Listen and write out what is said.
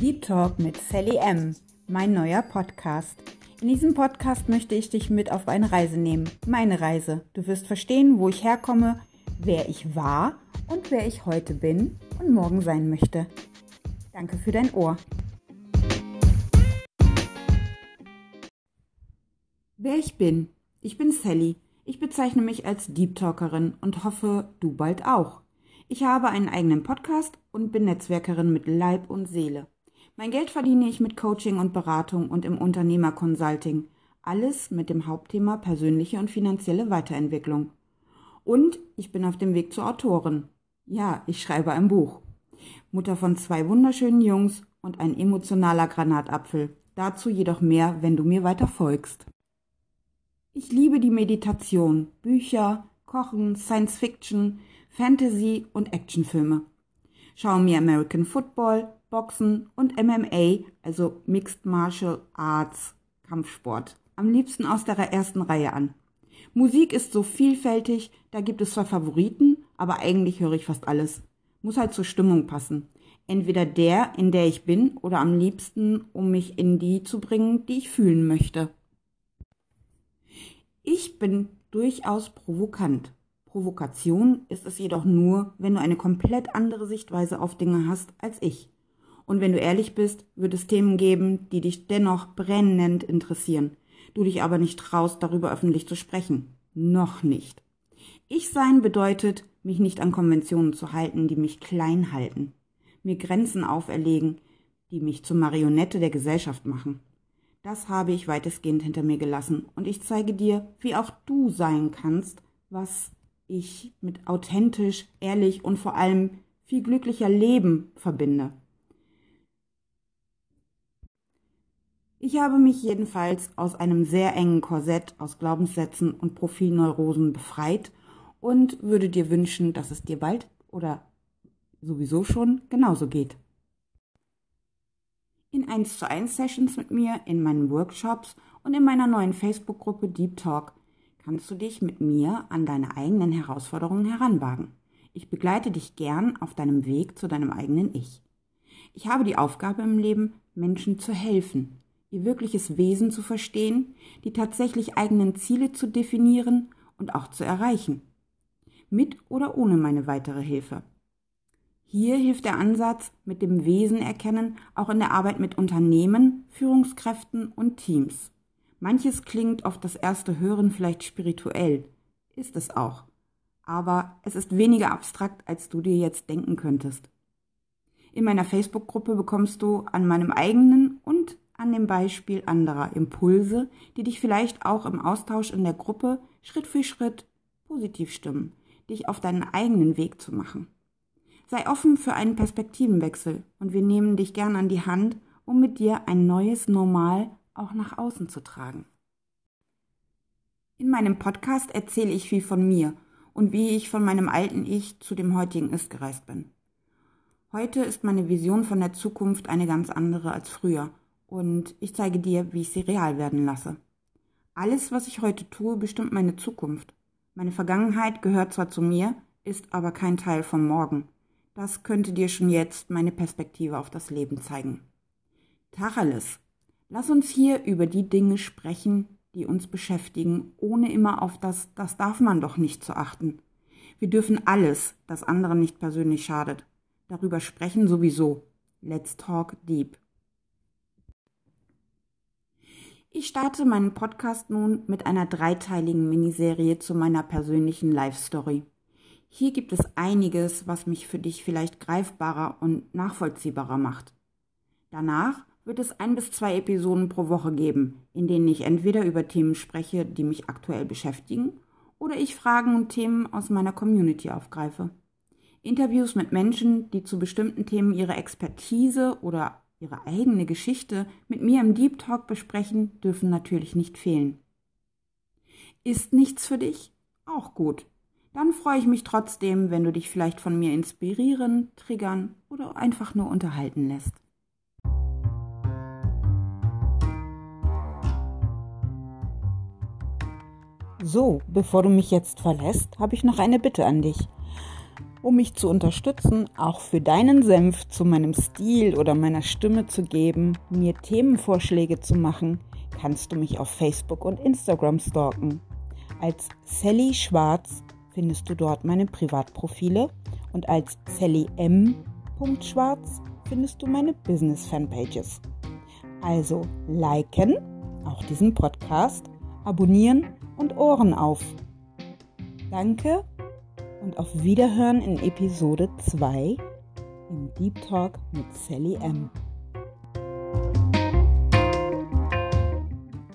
Deep Talk mit Sally M, mein neuer Podcast. In diesem Podcast möchte ich dich mit auf eine Reise nehmen. Meine Reise. Du wirst verstehen, wo ich herkomme, wer ich war und wer ich heute bin und morgen sein möchte. Danke für dein Ohr. Wer ich bin. Ich bin Sally. Ich bezeichne mich als Deep Talkerin und hoffe, du bald auch. Ich habe einen eigenen Podcast und bin Netzwerkerin mit Leib und Seele. Mein Geld verdiene ich mit Coaching und Beratung und im Unternehmerconsulting. Alles mit dem Hauptthema persönliche und finanzielle Weiterentwicklung. Und ich bin auf dem Weg zur Autorin. Ja, ich schreibe ein Buch. Mutter von zwei wunderschönen Jungs und ein emotionaler Granatapfel. Dazu jedoch mehr, wenn du mir weiter folgst. Ich liebe die Meditation, Bücher, Kochen, Science Fiction, Fantasy und Actionfilme. Schaue mir American Football, Boxen und MMA, also Mixed Martial Arts, Kampfsport, am liebsten aus der ersten Reihe an. Musik ist so vielfältig, da gibt es zwar Favoriten, aber eigentlich höre ich fast alles. Muss halt zur Stimmung passen. Entweder der, in der ich bin, oder am liebsten, um mich in die zu bringen, die ich fühlen möchte. Ich bin durchaus provokant. Provokation ist es jedoch nur, wenn du eine komplett andere Sichtweise auf Dinge hast als ich. Und wenn du ehrlich bist, wird es Themen geben, die dich dennoch brennend interessieren, du dich aber nicht traust, darüber öffentlich zu sprechen. Noch nicht. Ich sein bedeutet, mich nicht an Konventionen zu halten, die mich klein halten, mir Grenzen auferlegen, die mich zur Marionette der Gesellschaft machen. Das habe ich weitestgehend hinter mir gelassen und ich zeige dir, wie auch du sein kannst, was ich mit authentisch, ehrlich und vor allem viel glücklicher Leben verbinde. Ich habe mich jedenfalls aus einem sehr engen Korsett aus Glaubenssätzen und Profilneurosen befreit und würde dir wünschen, dass es dir bald oder sowieso schon genauso geht. In 1 zu 1 Sessions mit mir, in meinen Workshops und in meiner neuen Facebook-Gruppe Deep Talk kannst du dich mit mir an deine eigenen Herausforderungen heranwagen. Ich begleite dich gern auf deinem Weg zu deinem eigenen Ich. Ich habe die Aufgabe im Leben, Menschen zu helfen, ihr wirkliches Wesen zu verstehen, die tatsächlich eigenen Ziele zu definieren und auch zu erreichen. Mit oder ohne meine weitere Hilfe. Hier hilft der Ansatz mit dem Wesen erkennen auch in der Arbeit mit Unternehmen, Führungskräften und Teams. Manches klingt auf das erste Hören vielleicht spirituell, ist es auch, aber es ist weniger abstrakt, als du dir jetzt denken könntest. In meiner Facebook-Gruppe bekommst du an meinem eigenen und an dem Beispiel anderer Impulse, die dich vielleicht auch im Austausch in der Gruppe Schritt für Schritt positiv stimmen, dich auf deinen eigenen Weg zu machen. Sei offen für einen Perspektivenwechsel und wir nehmen dich gern an die Hand, um mit dir ein neues Normal auch nach außen zu tragen. In meinem Podcast erzähle ich viel von mir und wie ich von meinem alten Ich zu dem heutigen Ist gereist bin. Heute ist meine Vision von der Zukunft eine ganz andere als früher und ich zeige dir, wie ich sie real werden lasse. Alles, was ich heute tue, bestimmt meine Zukunft. Meine Vergangenheit gehört zwar zu mir, ist aber kein Teil vom Morgen. Das könnte dir schon jetzt meine Perspektive auf das Leben zeigen. Tacheles, Lass uns hier über die Dinge sprechen, die uns beschäftigen, ohne immer auf das, das darf man doch nicht zu achten. Wir dürfen alles, das anderen nicht persönlich schadet. Darüber sprechen sowieso. Let's talk deep. Ich starte meinen Podcast nun mit einer dreiteiligen Miniserie zu meiner persönlichen Life Story. Hier gibt es einiges, was mich für dich vielleicht greifbarer und nachvollziehbarer macht. Danach wird es ein bis zwei Episoden pro Woche geben, in denen ich entweder über Themen spreche, die mich aktuell beschäftigen, oder ich Fragen und Themen aus meiner Community aufgreife. Interviews mit Menschen, die zu bestimmten Themen ihre Expertise oder ihre eigene Geschichte mit mir im Deep Talk besprechen, dürfen natürlich nicht fehlen. Ist nichts für dich? Auch gut. Dann freue ich mich trotzdem, wenn du dich vielleicht von mir inspirieren, triggern oder einfach nur unterhalten lässt. So, bevor du mich jetzt verlässt, habe ich noch eine Bitte an dich. Um mich zu unterstützen, auch für deinen Senf zu meinem Stil oder meiner Stimme zu geben, mir Themenvorschläge zu machen, kannst du mich auf Facebook und Instagram stalken. Als Sally Schwarz findest du dort meine Privatprofile und als Sally M. Schwarz findest du meine Business Fanpages. Also liken, auch diesen Podcast, abonnieren und Ohren auf. Danke und auf Wiederhören in Episode 2 im Deep Talk mit Sally M.